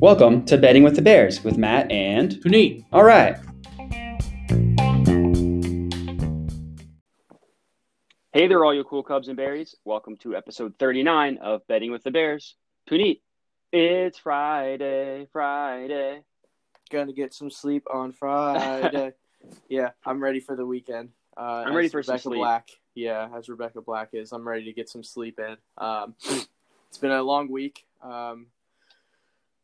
Welcome to Betting with the Bears with Matt and. Puneet. All right. Hey there, all you cool Cubs and Bearies. Welcome to episode 39 of Betting with the Bears. Puneet, it's Friday, Friday. Gonna get some sleep on Friday. yeah, I'm ready for the weekend. Uh, I'm ready as for some Rebecca sleep. Black. Yeah, as Rebecca Black is, I'm ready to get some sleep in. Um, it's been a long week. Um,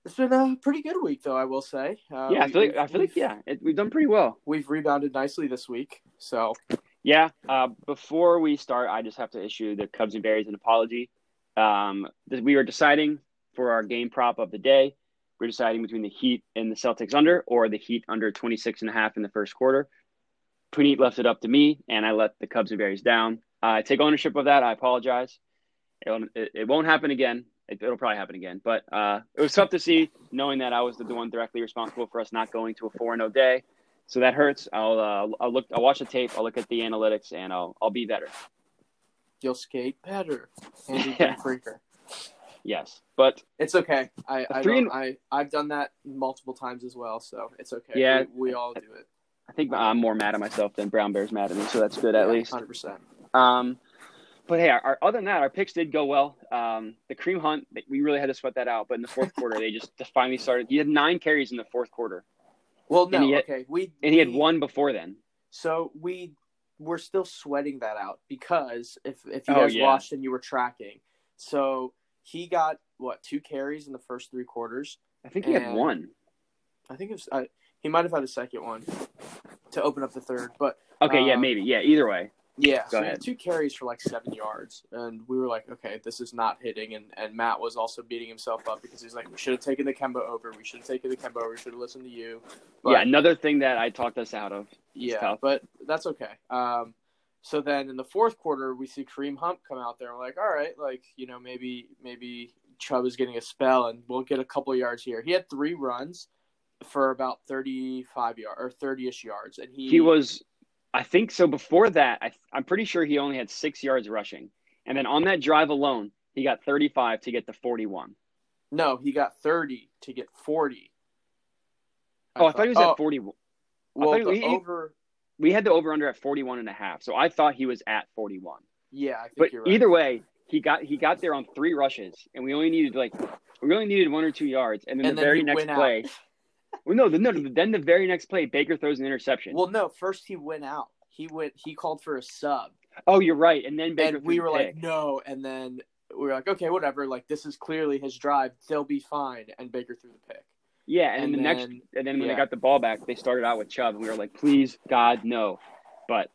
it's been a pretty good week, though. I will say. Uh, yeah, I feel like, I feel like yeah, it, we've done pretty well. we've rebounded nicely this week. So Yeah. Uh, before we start, I just have to issue the Cubs and Bearies an apology. Um, we were deciding for our game prop of the day. We are deciding between the Heat and the Celtics under or the Heat under 26 and a half in the first quarter. Puneet left it up to me, and I let the Cubs and Bearies down. I take ownership of that. I apologize. It'll, it, it won't happen again. It, it'll probably happen again. But uh, it was tough to see, knowing that I was the one directly responsible for us not going to a 4 0 day. So that hurts. I'll uh, I'll look. I'll watch the tape. I'll look at the analytics, and I'll I'll be better. you'll skate better, Andy Yeah. Freaker. Yes, but It's okay. I I, and, I, I've done that multiple times as well, so it's okay. Yeah. we, we all do it. I think I'm more mad at myself than Brown Bears mad at me. So that's good at least. hundred percent. Um, but hey, our, other than that, our picks did go well. Um, the Kareem Hunt, we really had to sweat that out. But in the fourth quarter, they just finally started. He had nine carries in the fourth quarter, Well, no, had- okay. We and he had we- one before then. So we we're still sweating that out because if if you Oh, guys yeah. watched and you were tracking, so he got what two carries in the first three quarters. I think he had one. I think it was uh, he might have had a second one to open up the third, but Okay, yeah, um, maybe, yeah. Either way, yeah, Go so he ahead. had two carries for like seven yards, and we were like, okay, this is not hitting, and and Matt was also beating himself up because he's like, we should have taken the Kemba over, we should have taken the Kemba over, we should have listened to you. But- yeah. Another thing that I talked us out of. Yeah, tough. but that's okay. Um, so then in the fourth quarter, we see Kareem Hunt come out there. and We're like, all right, like you know, maybe maybe Chubb is getting a spell, and we'll get a couple yards here. He had three runs for about thirty-five yards or thirty-ish yards, and he He was, I think so. Before that, I, I'm pretty sure he only had six yards rushing, and then on that drive alone, he got 35 to get to 41. no, he got thirty to get forty. Oh, I thought he was at oh, 41. Well, thought the he- over. We had the over under at 41 and a half. So I thought he was at 41. Yeah, I think But you're right. either way, he got he got there on three rushes and we only needed like we only needed one or two yards and then And the then very next play. Well, no, the, no, then the very next play, Baker throws an interception. Well, no, first he went out. He went. He called for a sub. oh, you're right. And then Baker and we were like, no. And then we were like, okay, whatever. Like this is clearly his drive. They'll be fine. And Baker threw the pick. yeah, and, and then the next, and then when yeah. they got the ball back, they started out with Chubb, and we were like, please, God, no. But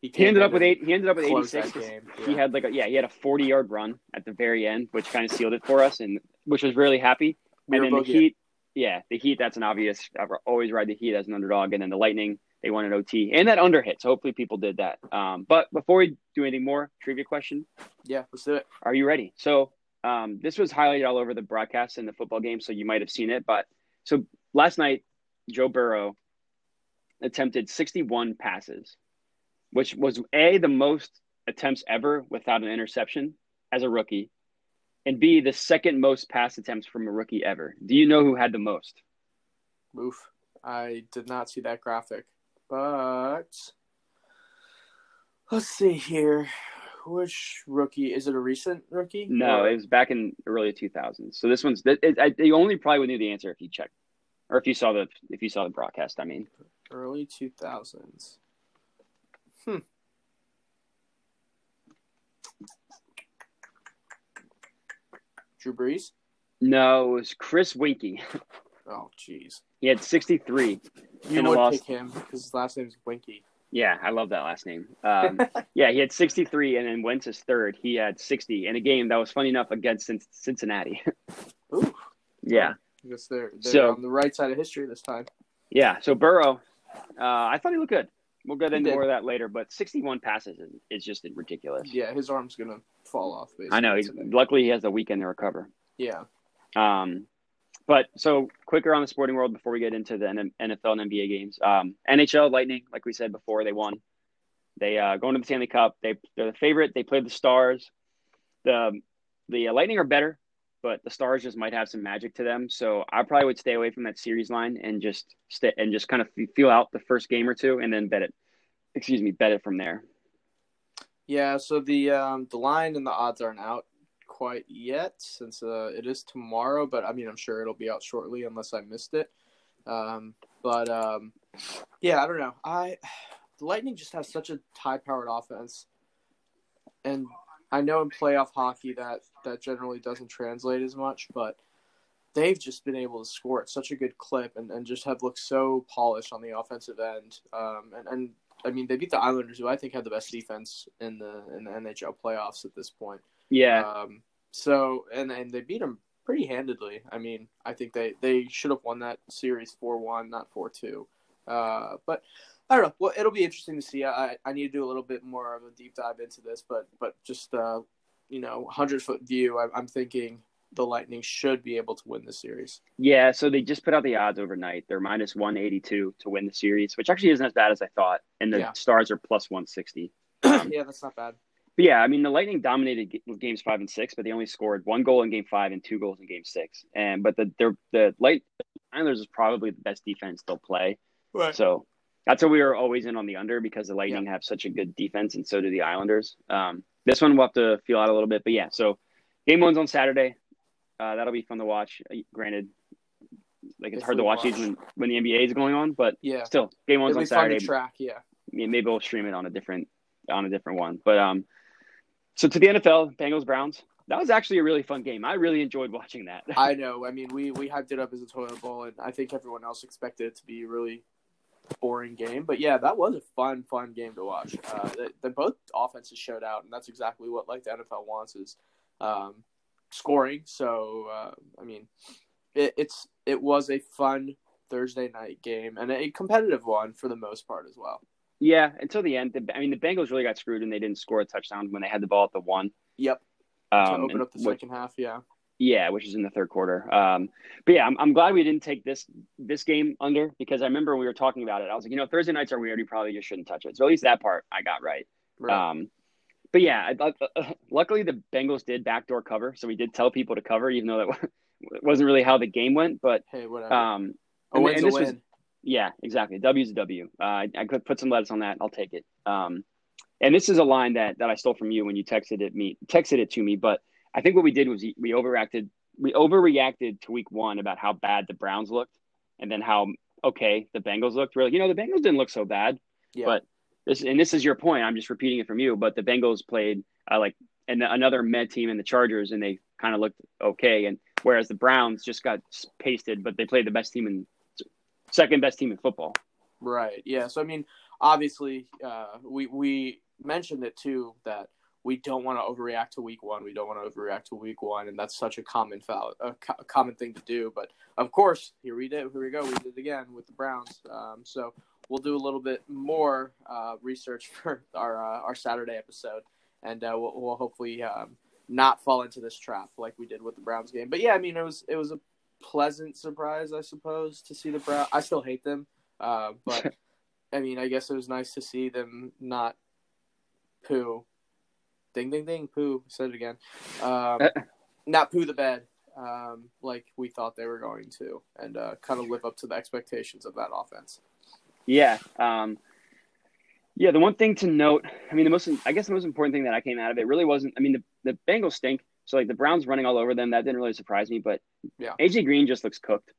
He, he ended up with eight. He ended up with 86. that game. He had like a yeah, he had a 40 yard run at the very end, which kind of sealed it for us, and which was really happy. We and then the Heat, yeah, the Heat. That's an obvious. I've always ride the Heat as an underdog, and then the Lightning. They won an OT and that under hit. So hopefully people did that. Um, but before we do anything more, trivia question: Yeah, let's do it. Are you ready? So um, this was highlighted all over the broadcast in the football game, so you might have seen it. But so last night, Joe Burrow attempted 61 passes, which was a the most attempts ever without an interception as a rookie, and b the second most pass attempts from a rookie ever. Do you know who had the most? Oof. I did not see that graphic, but let's see here. Which rookie is it? A recent rookie? No, Or- it was back in early 2000s. So this one's it, it, I, you only probably would knew the answer if you checked, or if you saw the if you saw the broadcast. I mean, early two thousands. Hmm. Drew Brees. no, it was Chris Weinke. Oh, jeez. He had 63. You would loss. pick him because his last name's Weinke. Yeah, I love that last name. Um, yeah, he had 63, and then Wentz's third. He had 60 in a game that was funny enough against Cincinnati. Ooh, yeah, I guess they're they're So- on the right side of history this time. yeah. So Burrow, uh, I thought he looked good. We'll get into more of that later, but 61 passes is, is just ridiculous. Yeah, his arm's gonna fall off. Basically, I know. He's, today. luckily, he has a weekend to recover. Yeah. Um, but so quicker on the sporting world before we get into the N- NFL and NBA games. Um, NHL Lightning, like we said before, they won. They uh, going to the Stanley Cup. They they're the favorite. They played the Stars. the the Lightning are better, but the Stars just might have some magic to them. So I probably would stay away from that series line and just stay and just kind of feel out the first game or two, and then bet it. Excuse me, bet it from there. Yeah. So the um, the line and the odds aren't out quite yet since uh, it is tomorrow, but I mean I'm sure it'll be out shortly unless I missed it. Um, but um, yeah, I don't know. I the Lightning just have such a high powered offense, and I know in playoff hockey that that generally doesn't translate as much, but they've just been able to score at such a good clip and, and just have looked so polished on the offensive end. Um, and, and I mean, they beat the Islanders, who I think had the best defense in the in the NHL playoffs at this point. Yeah. Um, so and and they beat them pretty handedly. I mean, I think they they should have won that series four one, not four two. Uh, but I don't know. Well, it'll be interesting to see. I I need to do a little bit more of a deep dive into this, but but just uh, you know, hundred foot view. I, I'm thinking the Lightning should be able to win the series. Yeah, so they just put out the odds overnight. They're minus 182 to win the series, which actually isn't as bad as I thought. And the Yeah. Stars are plus 160. yeah, that's not bad. But yeah, I mean, the Lightning dominated games five and six, but they only scored one goal in game five and two goals in game six. And but the they're, the light Islanders is probably the best defense they'll play. Right. So that's what we were always in on the under because the Lightning have such a good defense, and so do the Islanders. Um, this one we'll have to feel out a little bit, but yeah. So game one's on Saturday. Uh, that'll be fun to watch. Uh, Granted, like it's If hard to watch watch. these when, when the NBA is going on, but Yeah. still, game one's It'll on Saturday. track. Yeah. Maybe we'll stream it on a different on a different one. But um, so to the NFL, Bengals Browns. That was actually a really fun game. I really enjoyed watching that. I know. I mean, we we hyped it up as a toilet bowl, and I think everyone else expected it to be a really boring game. But yeah, that was a fun, fun game to watch. Uh, the, the both offenses showed out, and that's exactly what like the NFL wants is um, scoring. So uh, I mean, it, it's it was a fun Thursday night game and a competitive one for the most part as well. yeah, until the end. The, I mean, the Bengals really got screwed and they didn't score a touchdown when they had the ball at the one. Yep. Um, to open up the which- second half, yeah. Yeah, which is in the third quarter. Um, but yeah, I'm, I'm glad we didn't take this this game under because I remember when we were talking about it. I was like, you know, Thursday nights are weird. You probably just shouldn't touch it. So at least that part I got right. Right. Um, but yeah, I, I, luckily the Bengals did backdoor cover, so we did tell people to cover, even though that wasn't really how the game went. But hey, whatever. um, and- and this was- yeah, exactly. W's a W. Uh, I, I could put some letters on that. I'll take it. Um, and this is a line that that I stole from you when you texted it me texted it to me. But I think what we did was we overreacted. We overreacted to week one about how bad the Browns looked, and then how okay the Bengals looked. Like, you know, the Bengals didn't look so bad. Yeah. But this and this is your point. I'm just repeating it from you. But the Bengals played uh, like and another med team in the Chargers, and they kind of looked okay. And whereas the Browns just got pasted, but they played the best team in second best team in football. Right. Yeah. So I mean, obviously, uh, we we mentioned it too that we don't want to overreact to week one. We don't want to overreact to week one, and that's such a common foul, a, co- common thing to do. But of course, here we did. Here we go. We did it again with the Browns. Um, so we'll do a little bit more uh, research for our uh, our Saturday episode, and uh, we'll, we'll hopefully um, not fall into this trap like we did with the Browns game. But yeah, I mean, it was it was a pleasant surprise, I suppose, to see the Browns. I still hate them, uh, but I mean, I guess it was nice to see them not poo. Ding, ding, ding, poo. Said it again. Um, not poo the bed um, like we thought they were going to, and uh, kind of live up to the expectations of that offense. Yeah. Um, yeah. The one thing to note, I mean, the most, I guess the most important thing that I came out of it really wasn't, I mean, the, the Bengals stink. So like the Browns running all over them, that didn't really surprise me, but Yeah. AJ Green just looks cooked.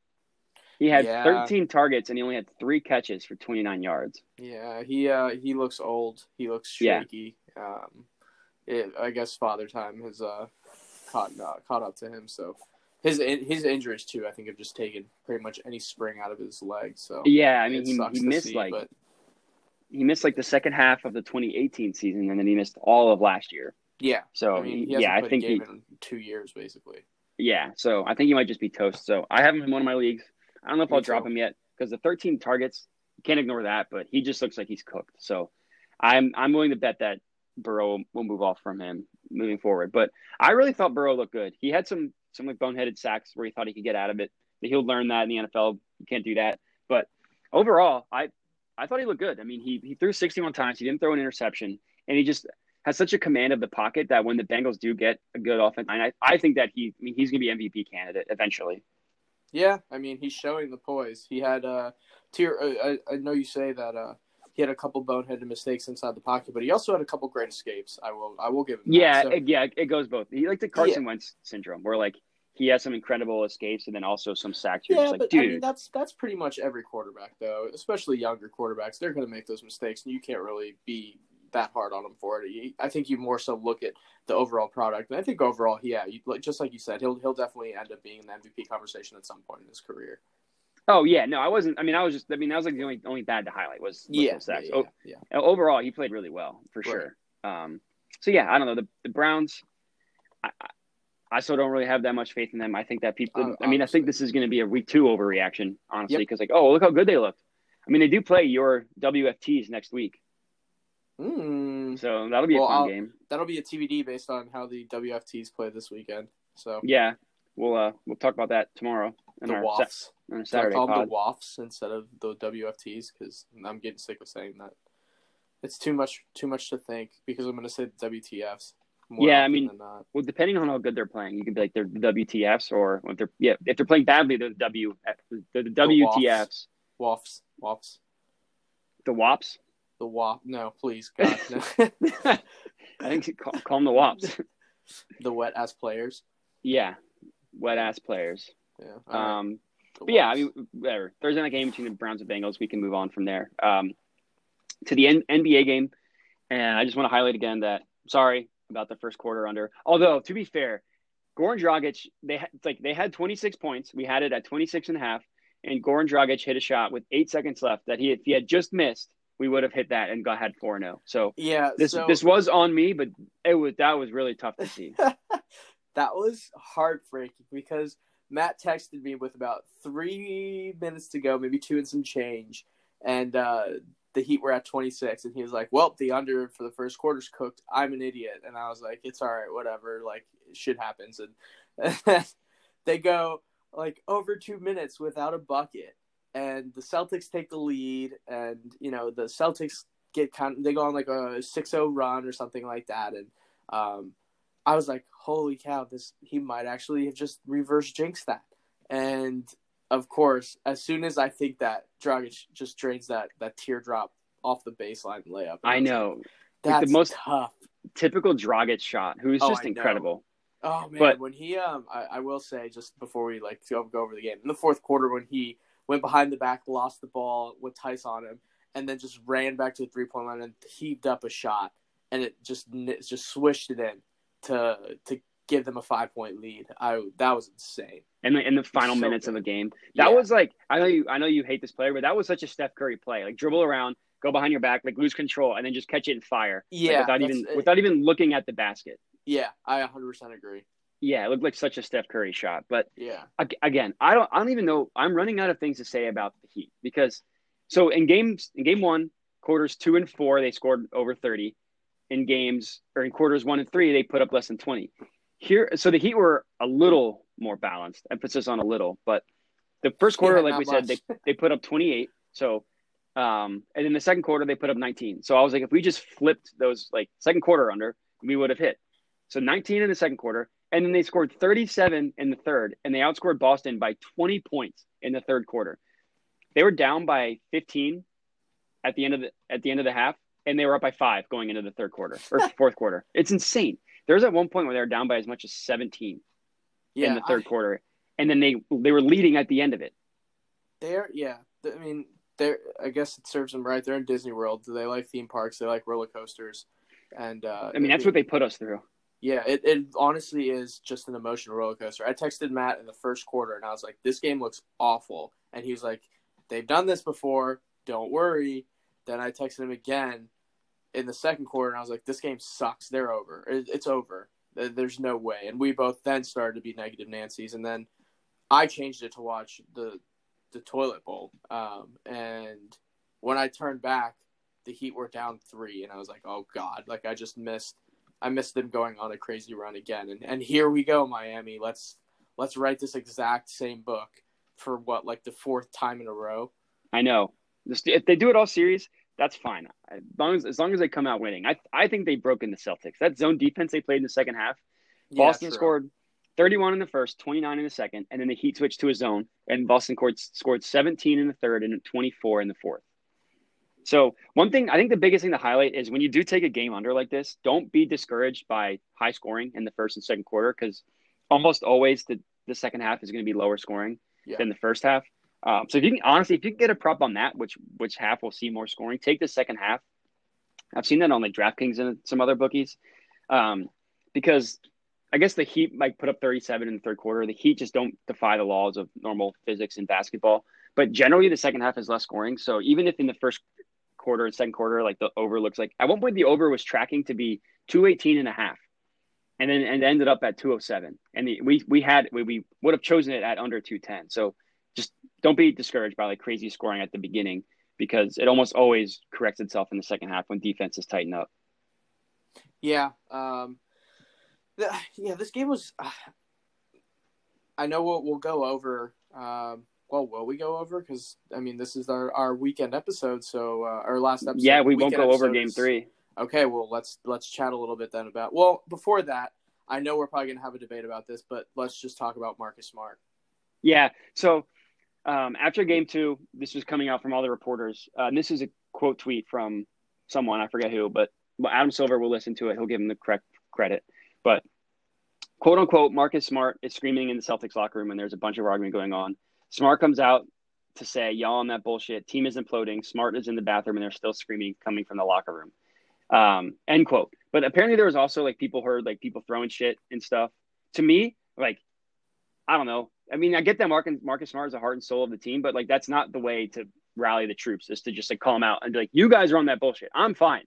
He had Yeah. 13 targets and he only had three catches for 29 yards. Yeah, he uh, he looks old. He looks Yeah. shaky. Um, it, I guess father time has uh, caught uh, caught up to him. So his his injuries too, I think, have just taken pretty much any spring out of his leg. So Yeah. I mean, he, he missed see, like, but he missed like the second half of the 2018 season and then he missed all of last year. yeah, So I mean, he yeah, I think he, two years basically. Yeah, so I think he might just be toast. So I have him in one of my leagues. I don't know if Me I'll drop him yet because the 13 targets, you can't ignore that. But he just looks like he's cooked. So I'm I'm willing to bet that Burrow will move off from him moving forward. But I really thought Burrow looked good. He had some some like boneheaded sacks where he thought he could get out of it. But he'll learn that in the NFL. You can't do that. But overall, I I thought he looked good. I mean, he he threw 61 times. He didn't throw an interception, and he just has such a command of the pocket that when the Bengals do get a good offense, I I think that he I mean he's going to be MVP candidate eventually. Yeah, I mean he's showing the poise. He had uh, tier. Uh, I, I know you say that uh, he had a couple boneheaded mistakes inside the pocket, but he also had a couple great escapes. I will I will give him. Yeah, so, it, yeah, it goes both. He like the Carson yeah. Wentz syndrome, where like he has some incredible escapes and then also some sacks. Yeah, like, but dude. I mean, that's that's pretty much every quarterback though, especially younger quarterbacks. They're going to make those mistakes, and you can't really be that hard on him for it. I think you more so look at the overall product, and I think overall, yeah, you, just like you said, he'll he'll definitely end up being in the MVP conversation at some point in his career. Oh yeah, no, I wasn't. I mean, I was just. I mean, that was like the only only bad to highlight was, was yeah, sacks. yeah, yeah, yeah, Overall, he played really well for right. sure. Um, so yeah, I don't know the the Browns. I, I, still don't really have that much faith in them. I think that people. Uh, I mean, I think this is going to be a week two overreaction, honestly, Yep. because like, oh, look how good they looked. I mean, they do play your WFTs next week, Mm, so that'll be Well, a fun I'll- game. that'll be a TBD based on how the WFTs play this weekend. So Yeah, we'll uh we'll talk about that tomorrow in the our, WAFs. On our Do I Saturday call them the WAFs instead of the WFTs because I'm getting sick of saying that. It's too much, too much to think because I'm going to say the WTFs. more Yeah, I mean-. Well, depending on how good they're playing, you can be like they're the WTFs, or if they're yeah, if they're playing badly, they're the W they're the WTFs, WAFs, WAFs, the WAPs. the WAP. No, please, God, no. I think call, call them the WAPs. the wet ass players. yeah, wet ass players. Yeah, right, Um, the but yeah, I mean, whatever. Thursday night game between the Browns and Bengals. We can move on from there um, to the N- NBA game, and I just want to highlight again that sorry about the first quarter under. Although to be fair, Goran Dragic they had like they had 26 points. We had it at 26 and a half, and Goran Dragic hit a shot with eight seconds left that he if he had just missed, we would have hit that and got had four 0 So yeah, this so this was on me, but it was that was really tough to see. that was heartbreaking because Matt texted me with about three minutes to go, maybe two and some change, and uh, the Heat were at 26, and he was like, "Well, the under for the first quarter's cooked. I'm an idiot," and I was like, "It's all right, whatever. Like shit happens." And they go like over two minutes without a bucket, and the Celtics take the lead, and you know the Celtics get kind. Of, they go on like a 6-0 run or something like that, and um, I was like, "Holy cow! This he might actually have just reverse jinxed that." And of course, as soon as I think that Dragic just drains that that teardrop off the baseline layup, and I was like, know that's the most- tough. typical Dragic shot, who's Oh, just I know. incredible. Oh man, But- when he um, I, I will say just before we like go, go over the game in the fourth quarter when he went behind the back, lost the ball with Theis on him, and then just ran back to the three point line and heaved up a shot, and it just it just swished it in to to give them a five point lead. I that was insane. in the in the final so minutes of good. the game. That Yeah. was like I know you I know you hate this player, but that was such a Steph Curry play. Like dribble around, go behind your back, like lose control, and then just catch it and fire. like, Yeah, without that's- even without even looking at the basket. Yeah, I 100 percent agree. Yeah, it looked like such a Steph Curry shot. But Yeah, again, I don't I don't even know. I'm running out of things to say about the Heat because so in games in game one, quarters two and four, they scored over 30. In games or in quarters one and three, they put up less than 20. Here, so the Heat were a little more balanced. Emphasis on a little, but the first quarter, Yeah, like we said, they they put up 28. So, um, and in the second quarter, they put up 19. So I was like, if we just flipped those like second quarter under, we would have hit. So 19 in the second quarter, and then they scored 37 in the third, and they outscored Boston by 20 points in the third quarter. They were down by 15 at the end of the at the end of the half, and they were up by five going into the third quarter or fourth quarter. It's insane. There's at one point where they were down by as much as 17 yeah. in the third I- quarter, and then they they were leading at the end of it. They're yeah. I mean, they're. I guess it serves them right. They're in Disney World. They like theme parks. They like roller coasters, and uh, I mean, that's what they put us through. Yeah, it, it honestly is just an emotional roller coaster. I texted Matt in the first quarter, and I was like, "This game looks awful," and he was like, "They've done this before. Don't worry." Then I texted him again in the second quarter, and I was like, "This game sucks. They're over. It's over. There's no way." And we both then started to be negative Nancy's, and then I changed it to watch the the toilet bowl. Um, and when I turned back, the Heat were down three, and I was like, "Oh God!" Like I just missed. I missed them going on a crazy run again, and and here we go, Miami. Let's let's write this exact same book for what like the fourth time in a row. I know. If they do it all series, that's fine. As long as, as long as they come out winning. I I think they've broken the Celtics. That zone defense they played in the second half. Boston scored 31 in the first, 29 in the second, and then the Heat switched to a zone, and Boston scored, scored 17 in the third and 24 in the fourth. So one thing I think the biggest thing to highlight is when you do take a game under like this, don't be discouraged by high scoring in the first and second quarter because almost always the, the second half is going to be lower scoring Yeah. than the first half. Um, so if you can honestly, if you can get a prop on that, which which half will see more scoring, take the second half. I've seen that on like DraftKings and some other bookies, um, because I guess the Heat might put up 37 in the third quarter. The Heat just don't defy the laws of normal physics in basketball. But generally, the second half is less scoring. So even if in the first quarter and second quarter, like the over looks like at one point the over was tracking to be 218 and a half. And then and ended up at 207. And the, we we had we, we would have chosen it at under 210. So just don't be discouraged by like crazy scoring at the beginning because it almost always corrects itself in the second half when defenses tighten up. Yeah. Um, yeah, this game was. Uh, I know we'll, we'll go over. Um, well, will we go over? Because I mean, this is our, our weekend episode, so uh, our last episode. yeah, we won't go over game is- three. Okay, well let's let's chat a little bit then about. Well, before that, I know we're probably gonna have a debate about this, but let's just talk about Marcus Smart. Yeah. So um, after game two, this was coming out from all the reporters. Uh, and this is a quote tweet from someone, I forget who, but Adam Silver will listen to it. He'll give him the correct credit. But quote unquote, Marcus Smart is screaming in the Celtics locker room and there's a bunch of argument going on. Smart comes out to say, y'all on that bullshit. Team is imploding. Smart is in the bathroom and they're still screaming coming from the locker room. Um, end quote. But apparently there was also like people heard like people throwing shit and stuff. To me, like, I don't know. I mean, I get that Marcus, Marcus Smart is the heart and soul of the team, but like that's not the way to rally the troops. Is to just like call them out and be like, "You guys are on that bullshit. I'm fine.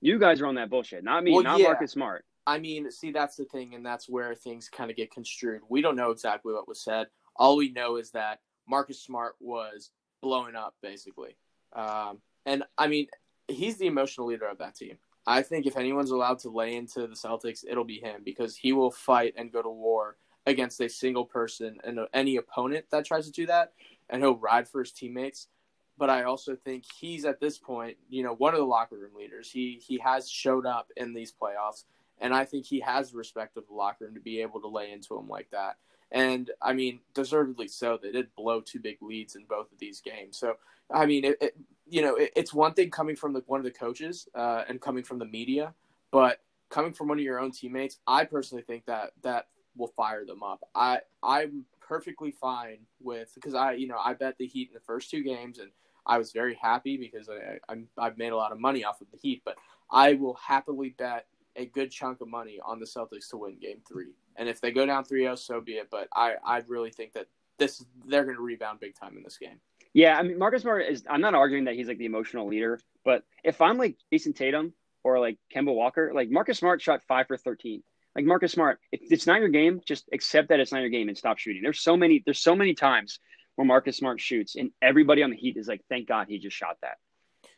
You guys are on that bullshit, not me, Well, not yeah. Marcus Smart." I mean, see, that's the thing, and that's where things kind of get construed. We don't know exactly what was said. All we know is that Marcus Smart was blowing up, basically. Um, and I mean, he's the emotional leader of that team. I think if anyone's allowed to lay into the Celtics, it'll be him because he will fight and go to war against a single person and any opponent that tries to do that, and he'll ride for his teammates. But I also think he's at this point, you know, one of the locker room leaders. He he has showed up in these playoffs, and I think he has the respect of the locker room to be able to lay into him like that. And I mean, deservedly so. They did blow two big leads in both of these games. So I mean, it, it you know, it, it's one thing coming from the, one of the coaches uh, and coming from the media, but coming from one of your own teammates, I personally think that that will fire them up. I I'm perfectly fine with because I you know I bet the Heat in the first two games and I was very happy because I, I'm I've made a lot of money off of the Heat, but I will happily bet a good chunk of money on the Celtics to win Game Three. And if they go down 3-0, so be it. But I I really think that this they're going to rebound big time in this game. Yeah, I mean, Marcus Smart is. I'm not arguing that he's like the emotional leader, but if I'm like Jayson Tatum or like Kemba Walker, like Marcus Smart shot five for 13. Like Marcus Smart, if it's not your game, just accept that it's not your game and stop shooting. There's so many. There's so many times where Marcus Smart shoots, and everybody on the Heat is like, "Thank God he just shot that."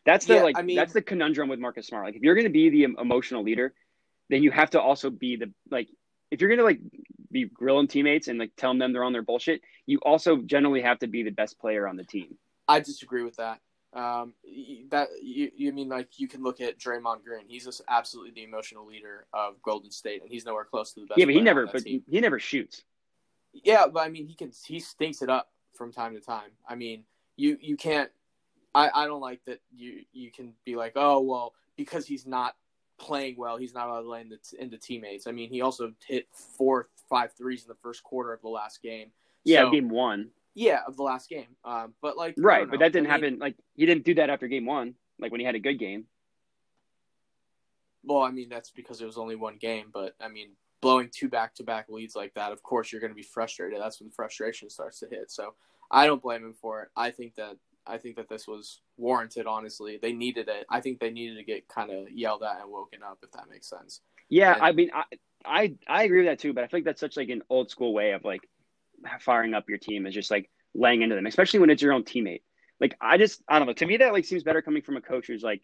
That's the Yeah, like. I mean- that's the conundrum with Marcus Smart. Like, if you're going to be the emotional leader, then you have to also be the like. If you're going to like be grilling teammates and like telling them they're on their bullshit, you also generally have to be the best player on the team. I disagree with that. Um, that you, you mean like you can look at Draymond Green. He's just absolutely the emotional leader of Golden State, and he's nowhere close to the best. yeah, but he never. But team. he never shoots. Yeah, but I mean, he can he stinks it up from time to time. I mean, you you can't. I I don't like that. You you can be like, oh well, because he's not playing well, he's not allowed to lay into, into teammates. I mean, he also hit four five threes in the first quarter of the last game. Yeah, So- game one. Yeah, of the last game. Um, but like, Right, but that didn't I mean, happen. Like he didn't do that after game one. Like when he had a good game. Well, I mean, that's because it was only one game, but I mean, blowing two back to back leads like that, of course, you're going to be frustrated. That's when frustration starts to hit. So I don't blame him for it. I think that. I think that this was warranted. Honestly, they needed it. I think they needed to get kind of yelled at and woken up, if that makes sense. Yeah, And- I mean, I, I I agree with that too. But I feel like that's such like an old school way of like firing up your team is just like laying into them, especially when it's your own teammate. Like I just I don't know. To me, that like seems better coming from a coach who's like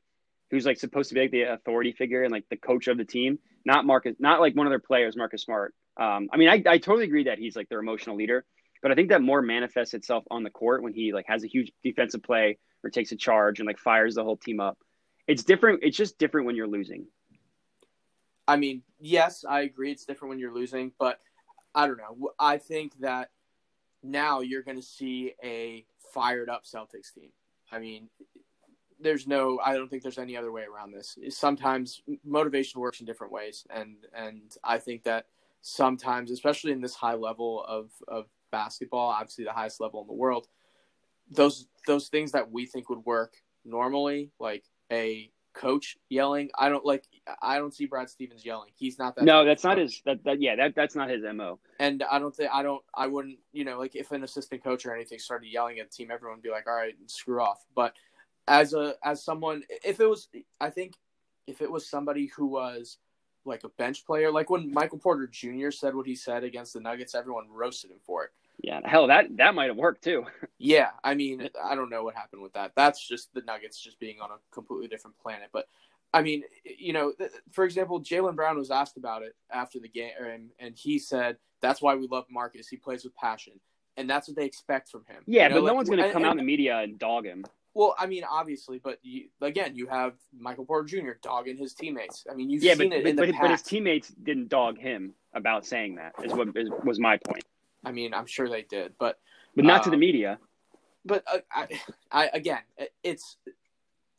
who's like supposed to be like the authority figure and like the coach of the team, not Marcus, not like one of their players, Marcus Smart. Um, I mean, I I totally agree that he's like their emotional leader, but I think that more manifests itself on the court when he like has a huge defensive play or takes a charge and like fires the whole team up. It's different. It's just different when you're losing. I mean, yes, I agree. It's different when you're losing, but I don't know. I think that now you're going to see a fired up Celtics team. I mean, there's no. I don't think there's any other way around this. Sometimes motivation works in different ways, and and I think that sometimes, especially in this high level of of basketball, obviously the highest level in the world, those those things that we think would work normally, like a coach yelling. I don't like. I don't see Brad Stevens yelling. He's not that. No, that's not his. That, that yeah, that that's not his mo. And I don't think I don't. I wouldn't. You know, like if an assistant coach or anything started yelling at the team, everyone would be like, "All right, screw off." But as a as someone, if it was, I think if it was somebody who was like a bench player, like when Michael Porter Jr. said what he said against the Nuggets, everyone roasted him for it. Yeah, hell, that that might have worked too. yeah, I mean, I don't know what happened with that. That's just the Nuggets just being on a completely different planet. But I mean, you know, for example, Jaylen Brown was asked about it after the game, and, and he said that's why we love Marcus. He plays with passion, and that's what they expect from him. Yeah, you know, but like, no one's going to come and, out in the media and dog him. Well, I mean, obviously, but you, again, you have Michael Porter Jr. dogging his teammates. I mean, you've yeah, seen but, it but, in the but, past. but his teammates didn't dog him about saying that. Is what is, was my point. I mean, I'm sure they did, but but not um, to the um, media. But uh, I, I again, it's.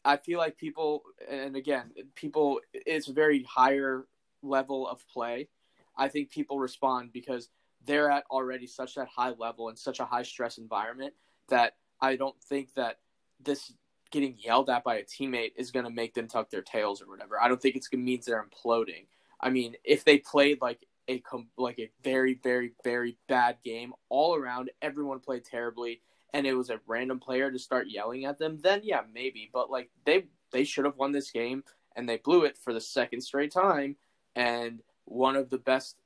I feel like people, and again, people. It's a very higher level of play. I think people respond because they're at already such that high level and such a high stress environment that I don't think that this getting yelled at by a teammate is going to make them tuck their tails or whatever. I don't think it's going to means they're imploding. I mean, if they played like a like a very very very bad game all around, everyone played terribly, and it was a random player to start yelling at them, then yeah, maybe. But like they they should have won this game, and they blew it for the second straight time, and one of the best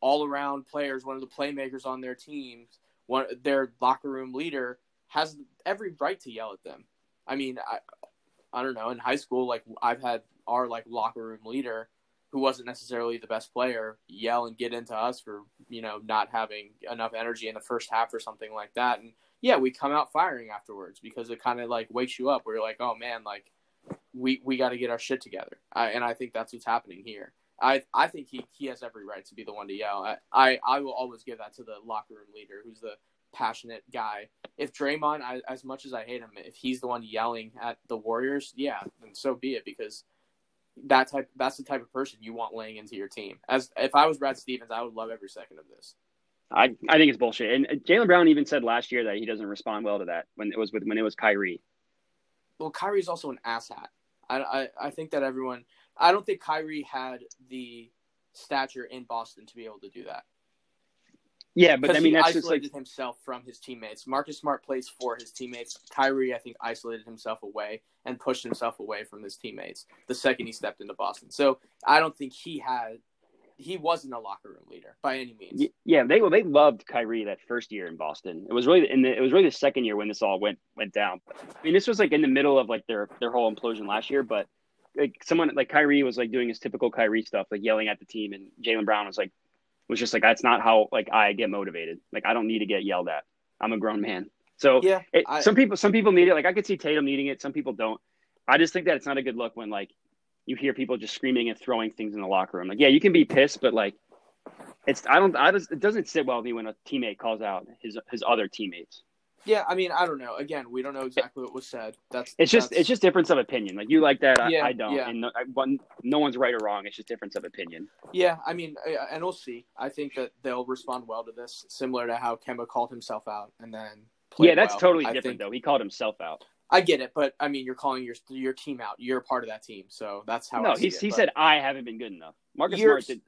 all around players, one of the playmakers on their teams, one their locker room leader has every right to yell at them. I mean, I, I don't know. In high school, like I've had our like locker room leader, who wasn't necessarily the best player, yell and get into us for you know not having enough energy in the first half or something like that. And yeah, we come out firing afterwards because it kind of like wakes you up. Where you're like, oh man, like we we got to get our shit together. I, and I think that's what's happening here. I I think he, he has every right to be the one to yell. I, I, I will always give that to the locker room leader, who's the passionate guy. If Draymond, I, as much as I hate him, if he's the one yelling at the Warriors, yeah, then so be it because that type that's the type of person you want laying into your team. As if I was Brad Stevens, I would love every second of this. I, I think it's bullshit. And uh, Jaylen Brown even said last year that he doesn't respond well to that when it was with when it was Kyrie. Well, Kyrie's also an asshat. I, I, I think that everyone. I don't think Kyrie had the stature in Boston to be able to do that. Yeah, but I mean, he that's isolated just like himself from his teammates. Marcus Smart plays for his teammates. Kyrie, I think, isolated himself away and pushed himself away from his teammates the second he stepped into Boston. So I don't think he had. He wasn't a locker room leader by any means. yeah, they well, they loved Kyrie that first year in Boston. It was really in the it was really the second year when this all went went down. I mean, this was like in the middle of like their their whole implosion last year, but like someone like Kyrie was like doing his typical Kyrie stuff, like yelling at the team, and Jaylen Brown was like was just like that's not how like I get motivated. Like I don't need to get yelled at. I'm a grown man. So Yeah, it, I- some people some people need it. Like I could see Tatum needing it. Some people don't. I just think that it's not a good look when like you hear people just screaming and throwing things in the locker room. Like yeah, you can be pissed, but like it's I don't I just it doesn't sit well with me when a teammate calls out his his other teammates. Yeah, I mean, I don't know. Again, we don't know exactly what was said. That's It's just that's- it's just difference of opinion. Like you like that, I, Yeah, I don't, yeah. and no, I, one, no one's right or wrong. It's just difference of opinion. Yeah, I mean, and we'll see. I think that they'll respond well to this, similar to how Kemba called himself out and then. Yeah, that's well. totally I different think- though. He called himself out. I get it, but I mean, you're calling your your team out. You're a part of that team, so that's how. no, he it, he but- said I haven't been good enough. Marcus Smart did.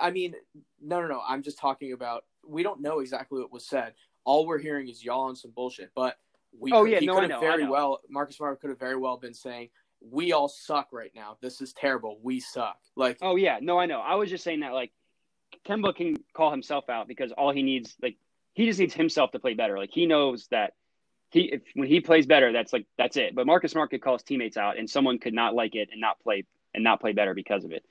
I mean, no, no, no. I'm just talking about. We don't know exactly what was said. All we're hearing is y'all on some bullshit. But we. Oh, yeah, he no, could have very well. Marcus Smart could have very well been saying, "We all suck right now. This is terrible. We suck." Like, Oh yeah, no, I know. I was just saying that like Kemba can call himself out because all he needs like he just needs himself to play better. Like he knows that he if when he plays better, that's like that's it. But Marcus Smart could call his teammates out, and someone could not like it and not play and not play better because of it.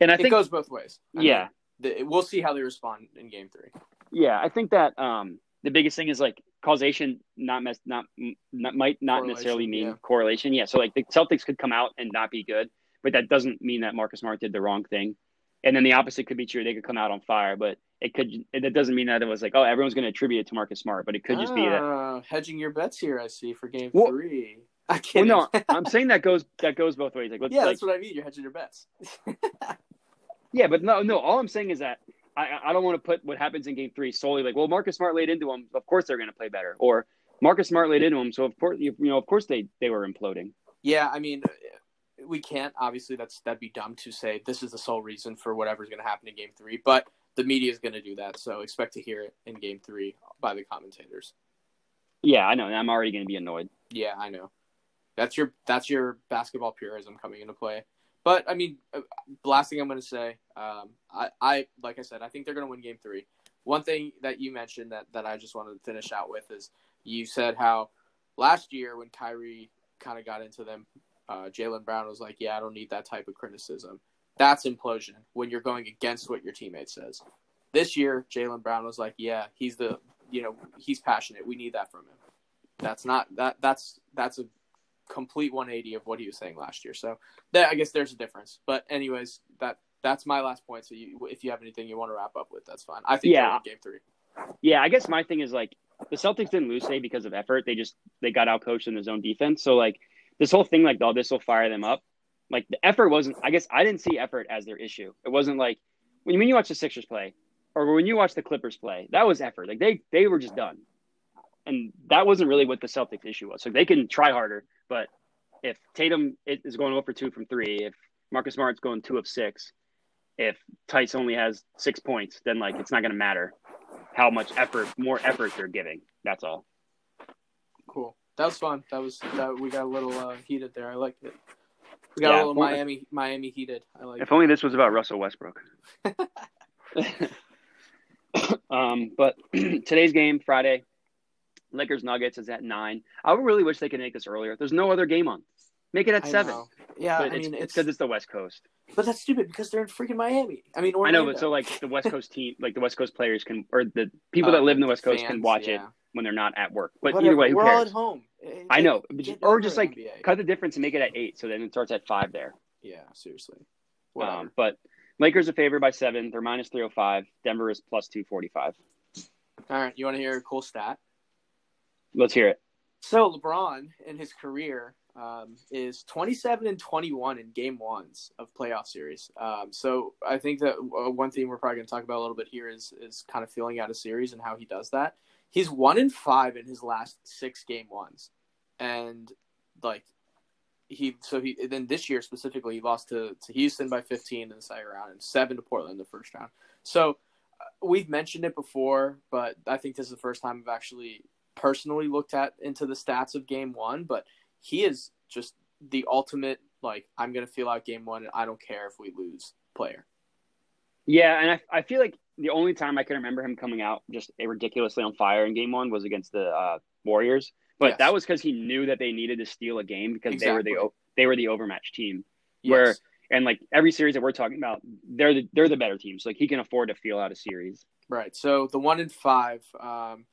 And I it think it goes both ways. I yeah, mean, the, we'll see how they respond in Game Three. yeah, I think that um the biggest thing is like causation not mess not, not might not necessarily mean yeah. correlation. Yeah, so like the Celtics could come out and not be good, but that doesn't mean that Marcus Smart did the wrong thing. And then the opposite could be true. They could come out on fire, but it could. It doesn't mean that it was like, oh, everyone's going to attribute it to Marcus Smart, but it could just be that. Ah, hedging your bets here. I see for game Well- three. I Well, can't. no, I'm saying that goes that goes both ways. Like, let's, yeah, like, that's what I mean. You're hedging your bets. yeah, but no, no. All I'm saying is that I I don't want to put what happens in Game Three solely like, well, Marcus Smart laid into him. Of course they're going to play better, or Marcus Smart laid into him, so of course you know, of course they they were imploding. Yeah, I mean, we can't obviously. That's that'd be dumb to say this is the sole reason for whatever's going to happen in Game Three. But the media is going to do that, so expect to hear it in Game Three by the commentators. Yeah, I know. and I'm already going to be annoyed. Yeah, I know. That's your that's your basketball purism coming into play. But I mean, uh, last thing I'm going to say, um, I, I like I said, I think they're going to win Game Three. One thing that you mentioned that that I just wanted to finish out with is you said how last year when Kyrie kind of got into them, uh, Jaylen Brown was like, "Yeah, I don't need that type of criticism." That's implosion when you're going against what your teammate says. This year, Jaylen Brown was like, "Yeah, he's the you know he's passionate. We need that from him." That's not that that's that's a complete 180 of what he was saying last year. So that I guess there's a difference. But anyways, that that's my last point. So you, if you have anything you want to wrap up with, that's fine. I think Yeah. game three. Yeah, I guess my thing is like the Celtics didn't lose today because of effort. They just they got out coached in the zone defense. So like this whole thing, like oh, this will fire them up. Like the effort wasn't. I guess I didn't see effort as their issue. It wasn't like when when you watch the Sixers play or when you watch the Clippers play, that was effort. Like they they were just done, and that wasn't really what the Celtics issue was. So they can try harder, but if Tatum is going over two from three, if Marcus Smart's going two of six, if Theis only has six points, then like it's not going to matter how much effort, more effort they're giving. That's all. Cool. That was fun. That was that we got a little uh, heated there. I liked it. We got Yeah, a little well- Miami Miami heated. I like. If only this was about Russell Westbrook. um, but today's game, Friday, Lakers Nuggets is at nine. I would really wish they could make this earlier. There's no other game on. Make it at I seven. know. Yeah, But I it's mean it's because it's the West Coast. but that's stupid because they're in freaking Miami. I mean, I know, but so like the West Coast team, like the West Coast players can, or the people Uh, that live in the West Coast can fans, watch it when they're not at work. But Whatever. either way, who we're all at home. Eh, I know, get or just like NBA. cut the difference and make it at eight, so then it starts at five there. Yeah, seriously. Whatever. Um, but Lakers are favored by seven. They're minus three hundred five. Denver is plus two forty five. all right, you want to hear a cool stat? Let's hear it. So LeBron in his career um, is 27 and 21 in game ones of playoff series. Um, so I think that uh, one thing we're probably going to talk about a little bit here is is kind of feeling out a series and how he does that. He's one in five in his last six game ones, and like he so he then this year specifically he lost to to Houston by 15 in the second round and seven to Portland in the first round. So uh, we've mentioned it before, but I think this is the first time I've actually personally looked at into the stats of game one, but he is just the ultimate like I'm gonna feel out game one and I don't care if we lose player. Yeah, and I, I feel like the only time I can remember him coming out just ridiculously on fire in game one was against the uh, Warriors. But Yes. that was because he knew that they needed to steal a game because they were the Exactly. they were the overmatched team. Yes. Where- And like every series that we're talking about, they're the they're the better team. So like he can afford to feel out a series. Right. So the one in five, um,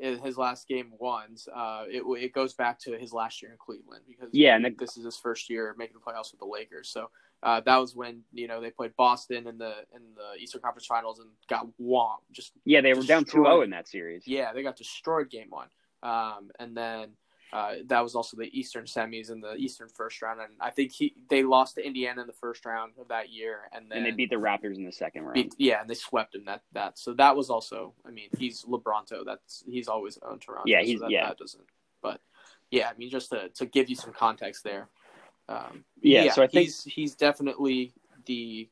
in his last game ones, uh, it it goes back to his last year in Cleveland because Yeah, and the- this is his first year making the playoffs with the Lakers. So uh, that was when you know they played Boston in the in the Eastern Conference Finals and got whomped. Just Yeah, they were down 2-0 in that series. yeah, they got destroyed game one. Um, and then uh, that was also the Eastern semis and the Eastern first round. And I think he they lost to Indiana in the first round of that year, and then and they beat the Raptors in the second round. beat- yeah, and they swept him. That that so that was also. I mean, he's LeBronto. That's he's always owned Toronto. Yeah, so he's- that, yeah. That doesn't. But yeah, I mean, just to to give you some context there. Um, Yeah, so I think- he's he's definitely the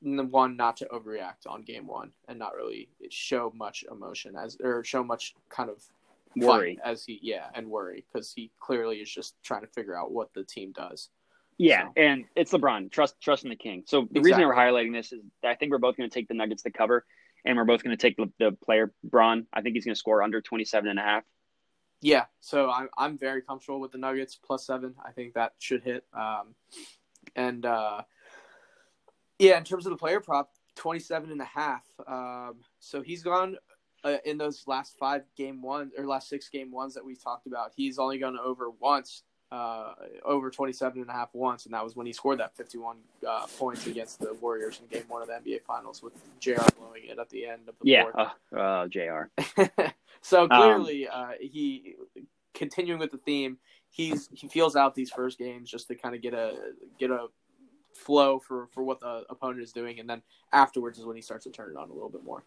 the one not to overreact on game one and not really show much emotion as or show much kind of fight Worry. as he yeah and worry because he clearly is just trying to figure out what the team does. Yeah, So- and it's LeBron. Trust trust in the king. So the reason we're highlighting this is I think we're both going to take the Nuggets to cover, and we're both going to take the, the player Braun. I think he's going to score under 27 and a half. Yeah, so I'm I'm very comfortable with the Nuggets plus seven. I think that should hit. Um, and uh, yeah, in terms of the player prop, 27 and a half. Um, so he's gone uh, in those last five game ones or last six game ones that we talked about, he's only gone over once, uh, over 27 and a half once, and that was when he scored that 51 uh, points against the Warriors in game one of the NBA Finals with JR blowing it at the end of the Yeah, fourth. uh, uh, Jr. so Um, clearly, uh, he continuing with the theme. He's he feels out these first games just to kind of get a get a flow for for what the opponent is doing, and then afterwards is when he starts to turn it on a little bit more.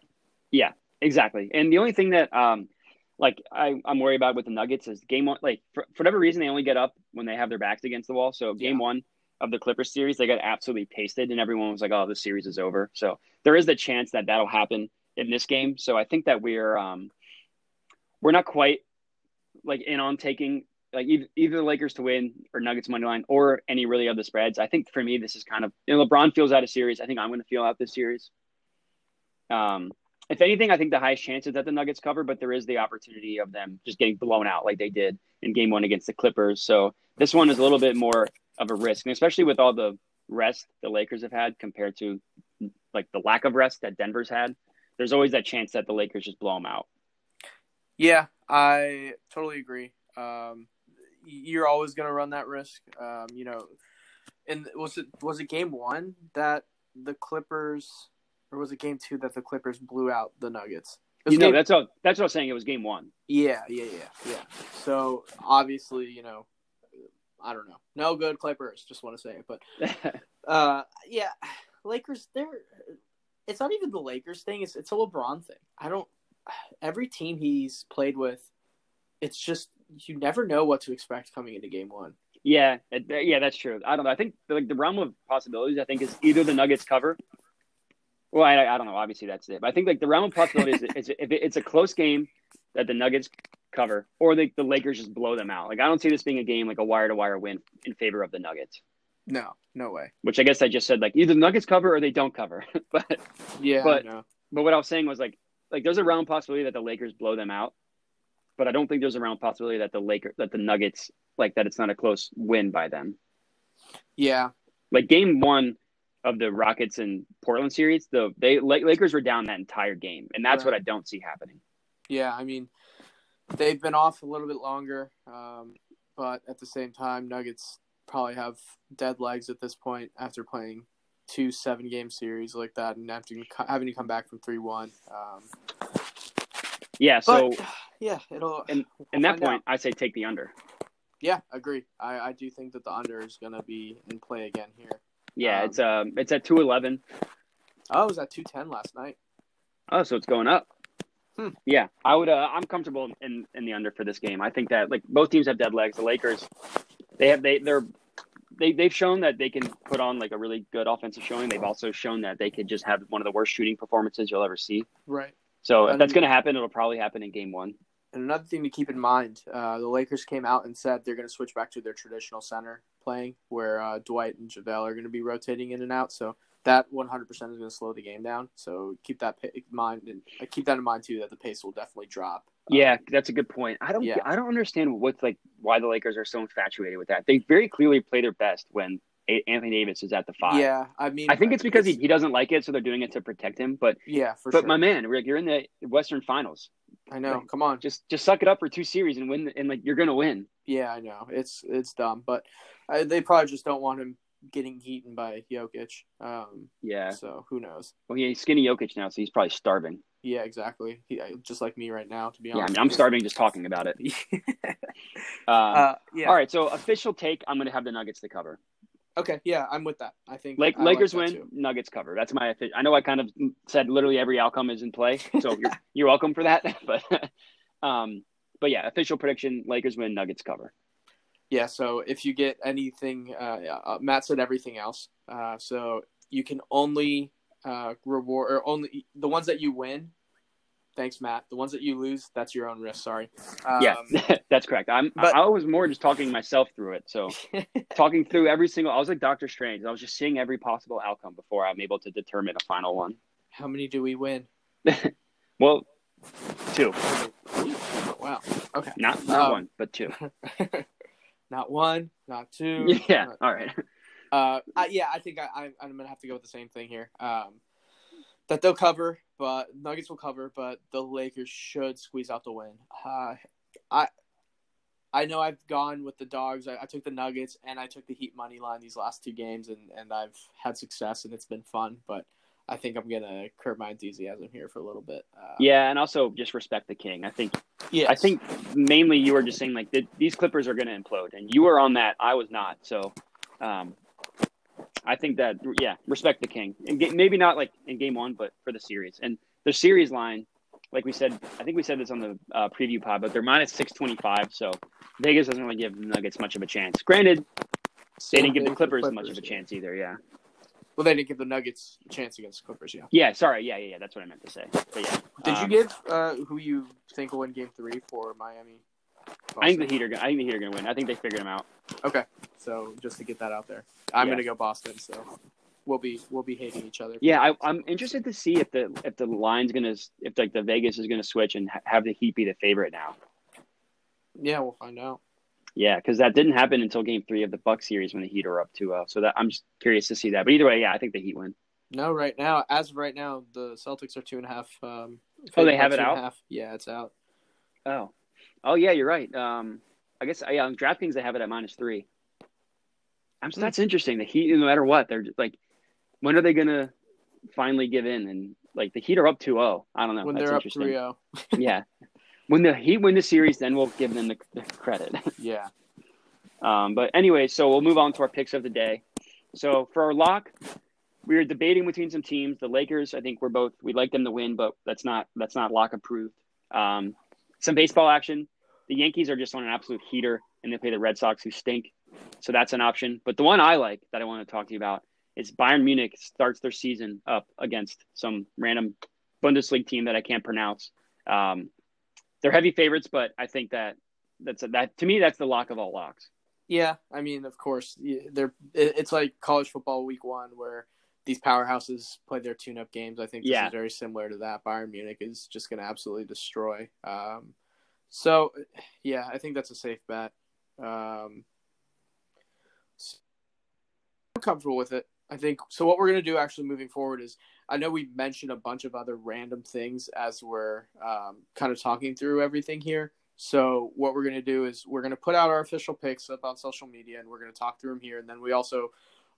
Exactly. And the only thing that um like I, I'm worried about with the Nuggets is game one like for, for whatever reason they only get up when they have their backs against the wall. So game Yeah. one of the Clippers series, they got absolutely pasted and everyone was like, Oh, the series is over. So there is the chance that that'll happen in this game. So I think that we're um we're not quite like in on taking like either, either the Lakers to win or Nuggets money line or any really of the spreads. I think for me this is kind of you know, LeBron feels out a series. I think I'm going to feel out this series. Um, if anything, I think the highest chance is that the Nuggets cover, but there is the opportunity of them just getting blown out like they did in Game One against the Clippers. So this one is a little bit more of a risk, and especially with all the rest the Lakers have had compared to like the lack of rest that Denver's had. There's always that chance that the Lakers just blow them out. Yeah, I totally agree. Um, you're always going to run that risk. Um, you know, and was it was it game one that the Clippers, or was it game two that the Clippers blew out the Nuggets? You know, game- that's all. That's what I was saying. It was Game One. yeah, yeah, yeah, yeah. So obviously, you know, I don't know, no good Clippers. Just want to say it, but uh, yeah, Lakers. They're. It's not even the Lakers thing. It's it's a LeBron thing. I don't. Every team he's played with, it's just you never know what to expect coming into game one. Yeah, yeah, that's true. I don't know. I think like the realm of possibilities. I think is either the Nuggets cover. Well, I, I don't know. Obviously, that's it. But I think like the realm of possibility is, is if it- it's a close game that the Nuggets cover, or the, the Lakers just blow them out. Like I don't see this being a game like a wire to wire win in favor of the Nuggets. No, no way. Which I guess I just said like either the Nuggets cover or they don't cover. but Yeah, But- know. but what I was saying was like like there's a round possibility that the Lakers blow them out, but I don't think there's a round possibility that the Laker that the Nuggets like that it's not a close win by them. Yeah, like game one of the Rockets and Portland series, the they Lakers were down that entire game, and that's what I don't see happening. yeah. I mean, they've been off a little bit longer, um, but at the same time, Nuggets probably have dead legs at this point after playing two seven game series like that and after having to come back from three one. Um, Yeah, so but yeah, it'll. and- we'll in that find out. point, I say take the under. Yeah, agree. I, I do think that the under is going to be in play again here. Yeah, Um, it's um it's at two eleven. Oh, it was at 210 last night. Oh, so it's going up. Hmm. Yeah, I would. Uh, I'm comfortable in in the under for this game. I think that like both teams have dead legs. The Lakers, they have they they're they they've shown that they can put on like a really good offensive showing. They've also shown that they could just have one of the worst shooting performances you'll ever see. Right. So if that's going to happen, it'll probably happen in game one. And another thing to keep in mind, uh, the Lakers came out and said they're going to switch back to their traditional center playing, where uh, Dwight and JaVale are going to be rotating in and out. So that 100% is going to slow the game down. So keep that in mind and uh, keep that in mind too that the pace will definitely drop. Um, Yeah, that's a good point. I don't Yeah. I don't understand what's like why the Lakers are so infatuated with that. They very clearly play their best when A- Anthony Davis is at the five. yeah. I mean, I think it's because he, he doesn't like it, so they're doing it to protect him. But yeah, for but sure. my man, Rick, you're in the Western Finals. I know. like- Come on. Just just suck it up for two series and win, and like you're gonna win. Yeah, I know. It's it's dumb, but uh, they probably just don't want him getting eaten by Jokic. Um, Yeah. so who knows? Well, he's skinny Jokic now, so he's probably starving. Yeah, exactly. He, uh, just like me right now, to be Yeah, I honest. mean, I'm starving just talking about it. Um, uh, yeah. All right, so official take, I'm gonna have the Nuggets to cover. Okay. Yeah, I'm with that. I think Lake, I like Lakers that win, too. Nuggets cover. That's my. I know I kind of said literally every outcome is in play, so you're, you're welcome for that. But, um, but yeah, official prediction: Lakers win, Nuggets cover. Yeah. So if you get anything, uh, uh, Matt said everything else. Uh, so you can only uh, reward or only the ones that you win. Thanks, Matt. The ones that you lose, that's your own risk. Sorry. Um, yeah, that's correct. I'm. but- I, I was more just talking myself through it. So talking through every single. I was like Doctor Strange. I was just seeing every possible outcome before I'm able to determine a final one. How many do we win? Well, two, Wow. Okay. not not Um, one, but two. not one, not two. Yeah. not- All right. Uh, I, yeah, I think I, I, I'm gonna have to go with the same thing here. Um, that they'll cover, but Nuggets will cover, but the Lakers should squeeze out the win. Uh, I I know I've gone with the dogs. I, I, took the Nuggets and I took the Heat money line these last two games, and, and I've had success and it's been fun. But I think I'm gonna curb my enthusiasm here for a little bit. Uh, yeah, and also just respect the king. I think. Yeah. I think mainly you were just saying like the, these Clippers are gonna implode, and you were on that. I was not. So, um, I think that yeah, respect the king, and maybe not like in game one, but for the series and the series line. Like we said, I think we said this on the uh, preview pod, but they're minus six twenty five. So Vegas doesn't really give the Nuggets much of a chance. Granted, Same they didn't give the Clippers, Clippers, much of a chance either. Yeah. Well, they didn't give the Nuggets a chance against the Clippers. Yeah. Yeah. Sorry. Yeah. Yeah. Yeah. That's what I meant to say. But yeah. Did um, you give uh, who you think will win Game Three for Miami? I think the Heat are. going. I think the Heat are going to win. I think they figured them out. Okay. So just to get that out there, I'm yeah. going to go Boston. So we'll be we'll be hating each other. Yeah, I, am interested to see if the if the line's gonna if like the Vegas is gonna switch and have the Heat be the favorite now. Yeah, we'll find out. Yeah, because that didn't happen until Game Three of the Buck series when the Heat are up 2-0. So that I'm just curious to see that. But either way, yeah, I think the Heat win. No, right now, as of right now, the Celtics are two and a half. Um, oh, they have it out. Yeah, it's out. Oh, oh yeah, you're right. Um, I guess yeah, on DraftKings they have it at minus three. I'm, so that's interesting. The Heat, no matter what, they're just, like, when are they gonna finally give in? And like the Heat are up 2-0. I don't know. When that's they're up 3-0. yeah, when the Heat win the series, then we'll give them the, the credit. yeah. Um, but anyway, so we'll move on to our picks of the day. So for our lock, we were debating between some teams. The Lakers, I think we're both we like them to win, but that's not that's not lock approved. Um, some baseball action. The Yankees are just on an absolute heater, and they play the Red Sox, who stink. So that's an option. But the one I like that I want to talk to you about is Bayern Munich starts their season up against some random Bundesliga team that I can't pronounce. Um, they're heavy favorites, but I think that that's a, that to me that's the lock of all locks. Yeah, I mean, of course, they're it's like college football week one where these powerhouses play their tune-up games. I think this yeah. is very similar to that. Bayern Munich is just going to absolutely destroy. Um, so, yeah, I think that's a safe bet. Um, I'm comfortable with it. I think so. What we're going to do actually moving forward is I know we mentioned a bunch of other random things as we're um, kind of talking through everything here. So what we're going to do is we're going to put out our official picks up on social media and we're going to talk through them here. And then we also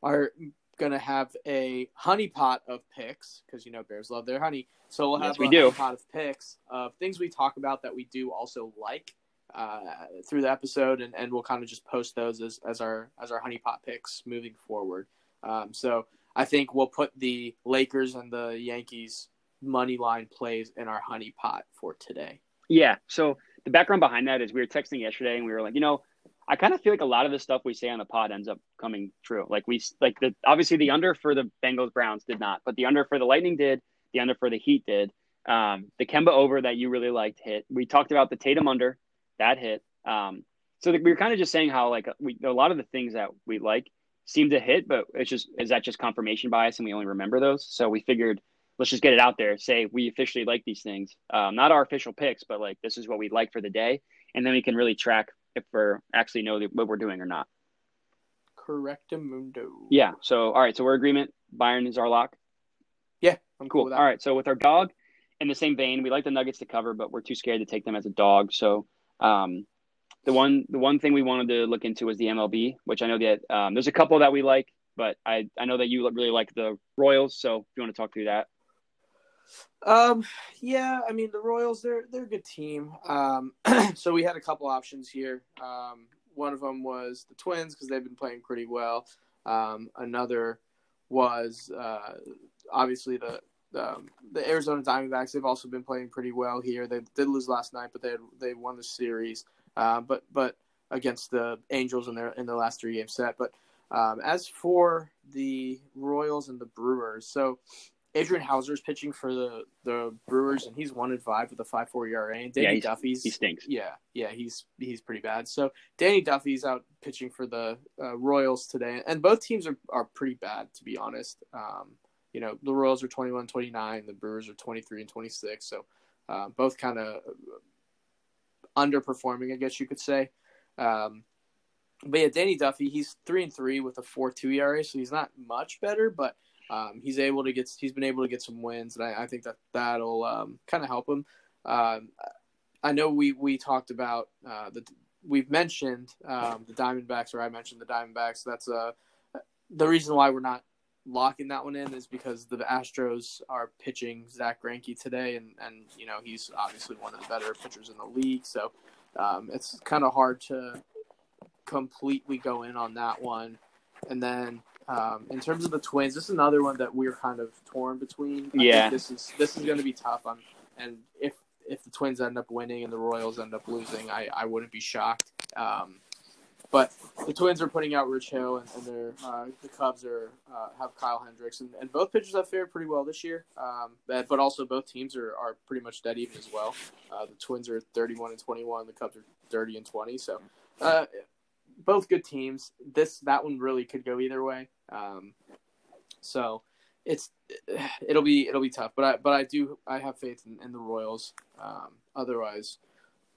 are going to have a honey pot of picks because you know bears love their honey. So we'll have yes, we a do. pot of picks of things we talk about that we do also like uh, through the episode, and, and we'll kind of just post those as, as our as our honey pot picks moving forward. Um, so I think we'll put the Lakers and the Yankees money line plays in our honey pot for today. Yeah. So the background behind that is we were texting yesterday and we were like, you know, I kind of feel like a lot of the stuff we say on the pod ends up coming true. Like we like the obviously the under for the Bengals Browns did not, but the under for the Lightning did. The under for the Heat did. Um, the Kemba over that you really liked hit. We talked about the Tatum under that hit. Um, so the, we were kind of just saying how like we a lot of the things that we like seem to hit, but it's just is that just confirmation bias and we only remember those? So we figured let's just get it out there. Say we officially like these things, um, not our official picks, but like this is what we like for the day, and then we can really track if we're actually know what we're doing or not. Correctamundo. Yeah. So all right. So we're agreement. Bayern is our lock. Yeah, I'm cool. cool all right. So with our dog, in the same vein, we like the Nuggets to cover, but we're too scared to take them as a dog. So um, the one the one thing we wanted to look into was the MLB, which I know that um, there's a couple that we like, but I I know that you really like the Royals. So if you want to talk through that. Um, yeah, I mean the Royals, they're they're a good team. Um, so we had a couple options here. Um, one of them was the Twins because they've been playing pretty well. Um, another was uh, obviously the um, the Arizona Diamondbacks. They've also been playing pretty well here. They did lose last night, but they had, they won the series. Uh, but but against the Angels in their in their last three game set. But um, as for the Royals and the Brewers, so Adrian Houser is pitching for the, the Brewers, and he's one and five with a five four ERA. And Danny yeah, Duffy's he stinks. Yeah, yeah, he's he's pretty bad. So Danny Duffy's out pitching for the uh, Royals today, and both teams are, are pretty bad to be honest. Um, you know, the Royals are 21 29, the Brewers are 23 and 26. So uh, both kind of underperforming, I guess you could say. Um, but yeah, Danny Duffy, he's three and three with a four two ERA, so he's not much better, but um, he's able to get he's been able to get some wins, and I, I think that that'll um, kind of help him. Um, I know we we talked about uh, the we've mentioned um, the Diamondbacks, or I mentioned the Diamondbacks. That's uh, the reason why we're not locking that one in is because the Astros are pitching Zack Greinke today, and and you know he's obviously one of the better pitchers in the league, so um, it's kind of hard to completely go in on that one. And then um, in terms of the Twins, this is another one that we're kind of torn between. I yeah, this is this is going to be tough. On and if if the Twins end up winning and the Royals end up losing, I I wouldn't be shocked. Um, but the Twins are putting out Rich Hill, and, and they're, uh, the Cubs are uh, have Kyle Hendricks, and, and both pitchers have fared pretty well this year. Um, but, but also both teams are, are pretty much dead even as well. Uh, the Twins are 31 and 21, the Cubs are 30 and 20. So uh, both good teams. This that one really could go either way. Um, so it's it'll be it'll be tough, but I but I do I have faith in, in the Royals. Um, otherwise,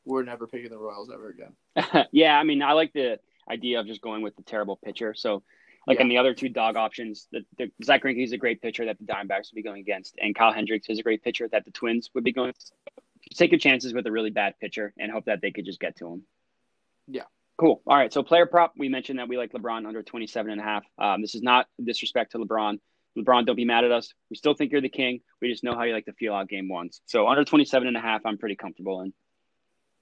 we're never picking the Royals ever again. yeah, I mean, I like the idea of just going with the terrible pitcher. So, like yeah. in the other two dog options, the, the Zack Greinke is a great pitcher that the Diamondbacks would be going against, and Kyle Hendricks is a great pitcher that the Twins would be going. Take your chances with a really bad pitcher and hope that they could just get to him. Yeah. Cool. All right. So player prop, we mentioned that we like LeBron under 27 and a half. Um, this is not disrespect to LeBron. LeBron, don't be mad at us. We still think you're the king. We just know how you like to feel out game ones. So under 27 and a half, I'm pretty comfortable in.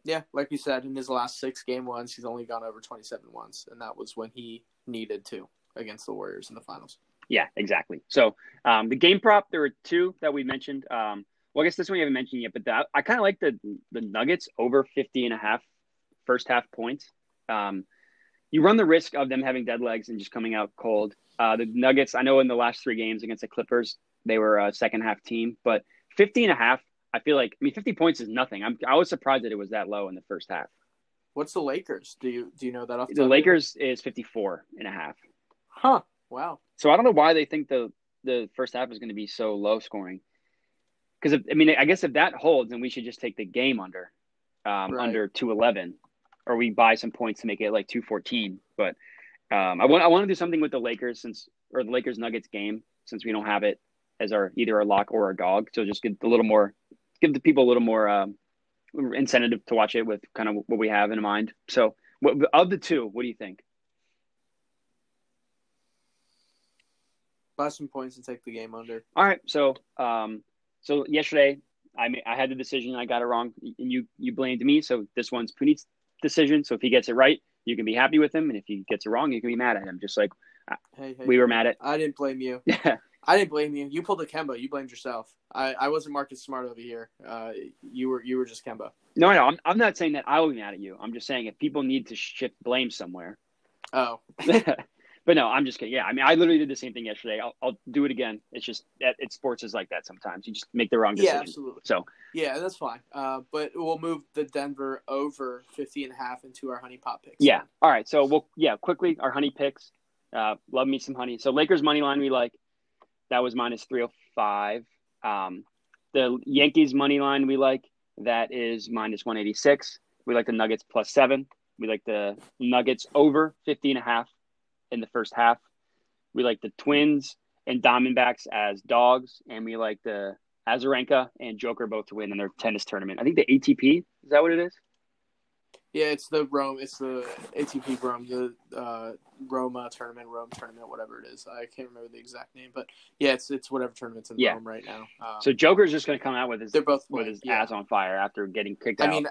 Yeah, like you said, in his last six game ones, he's only gone over 27 once, and that was when he needed to against the Warriors in the finals. Yeah, exactly. So um, the game prop, there were two that we mentioned. Um, well, I guess this one we haven't mentioned yet, but that, I kind of like the the Nuggets over 50 and a half first half points. Um, you run the risk of them having dead legs and just coming out cold. Uh, the Nuggets, I know in the last three games against the Clippers, they were a second half team, but 50 and a half I feel like I mean 50 points is nothing. I'm I was surprised that it was that low in the first half. What's the Lakers? Do you do you know that off the, the Lakers is 54 and a half. Huh. Wow. So I don't know why they think the the first half is going to be so low scoring. Because I mean, I guess if that holds, then we should just take the game under, um, right. under 211, or we buy some points to make it like 214. But um, I want I want to do something with the Lakers since or the Lakers Nuggets game since we don't have it as our either our lock or our dog. So just get a little more give the people a little more um, incentive to watch it with kind of what we have in mind. So, what, of the two, what do you think? Buy some points and take the game under. All right. So, um, so yesterday I mean, I had the decision. I got it wrong, and you you blamed me. So this one's Puneet's decision. So if he gets it right, you can be happy with him, and if he gets it wrong, you can be mad at him. Just like hey, hey, we were mad at. I didn't blame you. Yeah. I didn't blame you. You pulled a Kemba. You blamed yourself. I, I wasn't Marcus Smart over here. Uh, you were you were just Kemba. No, no, I'm I'm not saying that I will be mad at you. I'm just saying if people need to shift blame somewhere. Oh. but no, I'm just kidding. Yeah, I mean, I literally did the same thing yesterday. I'll, I'll do it again. It's just that it's sports is like that sometimes. You just make the wrong decision. Yeah, absolutely. So yeah, that's fine. Uh, but we'll move the Denver over 50 and a half into our honey pot picks. Yeah. All right. So we'll yeah quickly our honey picks. Uh, love me some honey. So Lakers money line we like. That was minus 305. Um, the Yankees money line we like. That is minus 186. We like the Nuggets plus seven. We like the Nuggets over 50 and a half in the first half. We like the Twins and Diamondbacks as dogs. And we like the Azarenka and Joker both to win in their tennis tournament. I think the ATP, is that what it is? Yeah, it's the Rome. It's the ATP Rome, the uh, Roma tournament, Rome tournament, whatever it is. I can't remember the exact name, but yeah, it's it's whatever tournament's in yeah. Rome right now. Um, so Joker's just going to come out with his they're both with his yeah. ass on fire after getting kicked I out. I mean,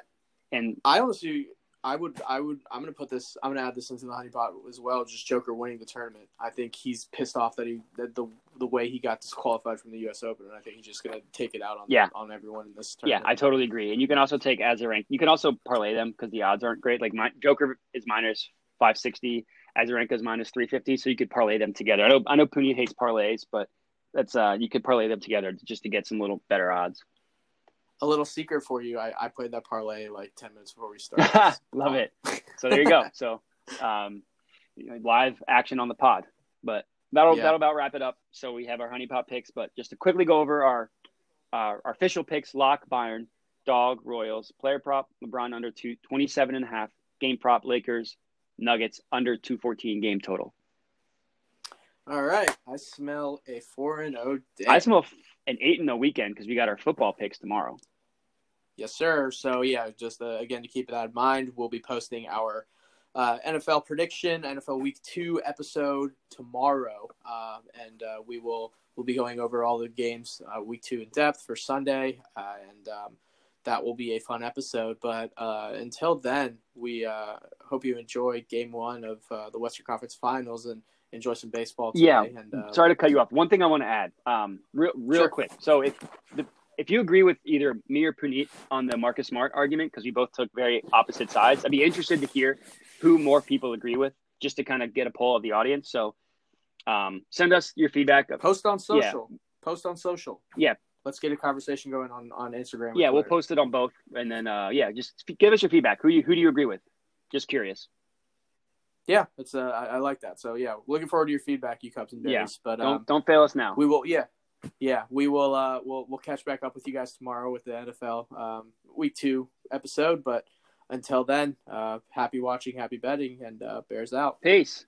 and I honestly I would, I would, I'm gonna put this. I'm gonna add this into the honeypot as well. Just Joker winning the tournament. I think he's pissed off that he that the the way he got disqualified from the U.S. Open, and I think he's just gonna take it out on yeah. on everyone in this tournament. Yeah, I totally agree. And you can also take Azarenka. You can also parlay them because the odds aren't great. Like my Joker is minus five sixty, Azarenka is minus three fifty, so you could parlay them together. I know I know Puneet hates parlays, but that's uh you could parlay them together just to get some little better odds a little secret for you. I, I played that parlay like ten minutes before we started. Love it. So there you go. So um, live action on the pod. But that'll yeah. that'll about wrap it up. So we have our honey pot picks. But just to quickly go over our our, our official picks: lock Bayern, dog Royals, player prop LeBron under two, 27 and a half, game prop Lakers, Nuggets under 214 game total. All right. I smell a four and oh day. I smell an eight in the weekend because we got our football picks tomorrow. Yes, sir. So yeah, just uh, again to keep that in mind, we'll be posting our uh, NFL prediction, NFL Week Two episode tomorrow, uh, and uh, we will we'll be going over all the games uh, Week Two in depth for Sunday, uh, and um, that will be a fun episode. But uh, until then, we hope you enjoy Game One of the Western Conference Finals and enjoy some baseball. Today. Yeah. And, Sorry to cut you off. One thing I want to add, um, real real Sure. quick. So if the if you agree with either me or Puneet on the Marcus Smart argument, because we both took very opposite sides, I'd be interested to hear who more people agree with, just to kind of get a poll of the audience. So um, send us your feedback. Post on social. Post on social. Yeah. Let's get a conversation going on on Instagram. Yeah, we'll post it on both, and then uh, yeah, just give us your feedback. Who you who do you agree with? Just curious. Yeah, it's uh, I, I like that. So yeah, looking forward to your feedback, you Cubs and Yeah. But Don't um, don't fail us now. we will. Yeah, yeah, we will. Uh, we'll we'll catch back up with you guys tomorrow with the NFL um, Week Two episode. But until then, uh, happy watching, happy betting, and uh, Bears out. Peace.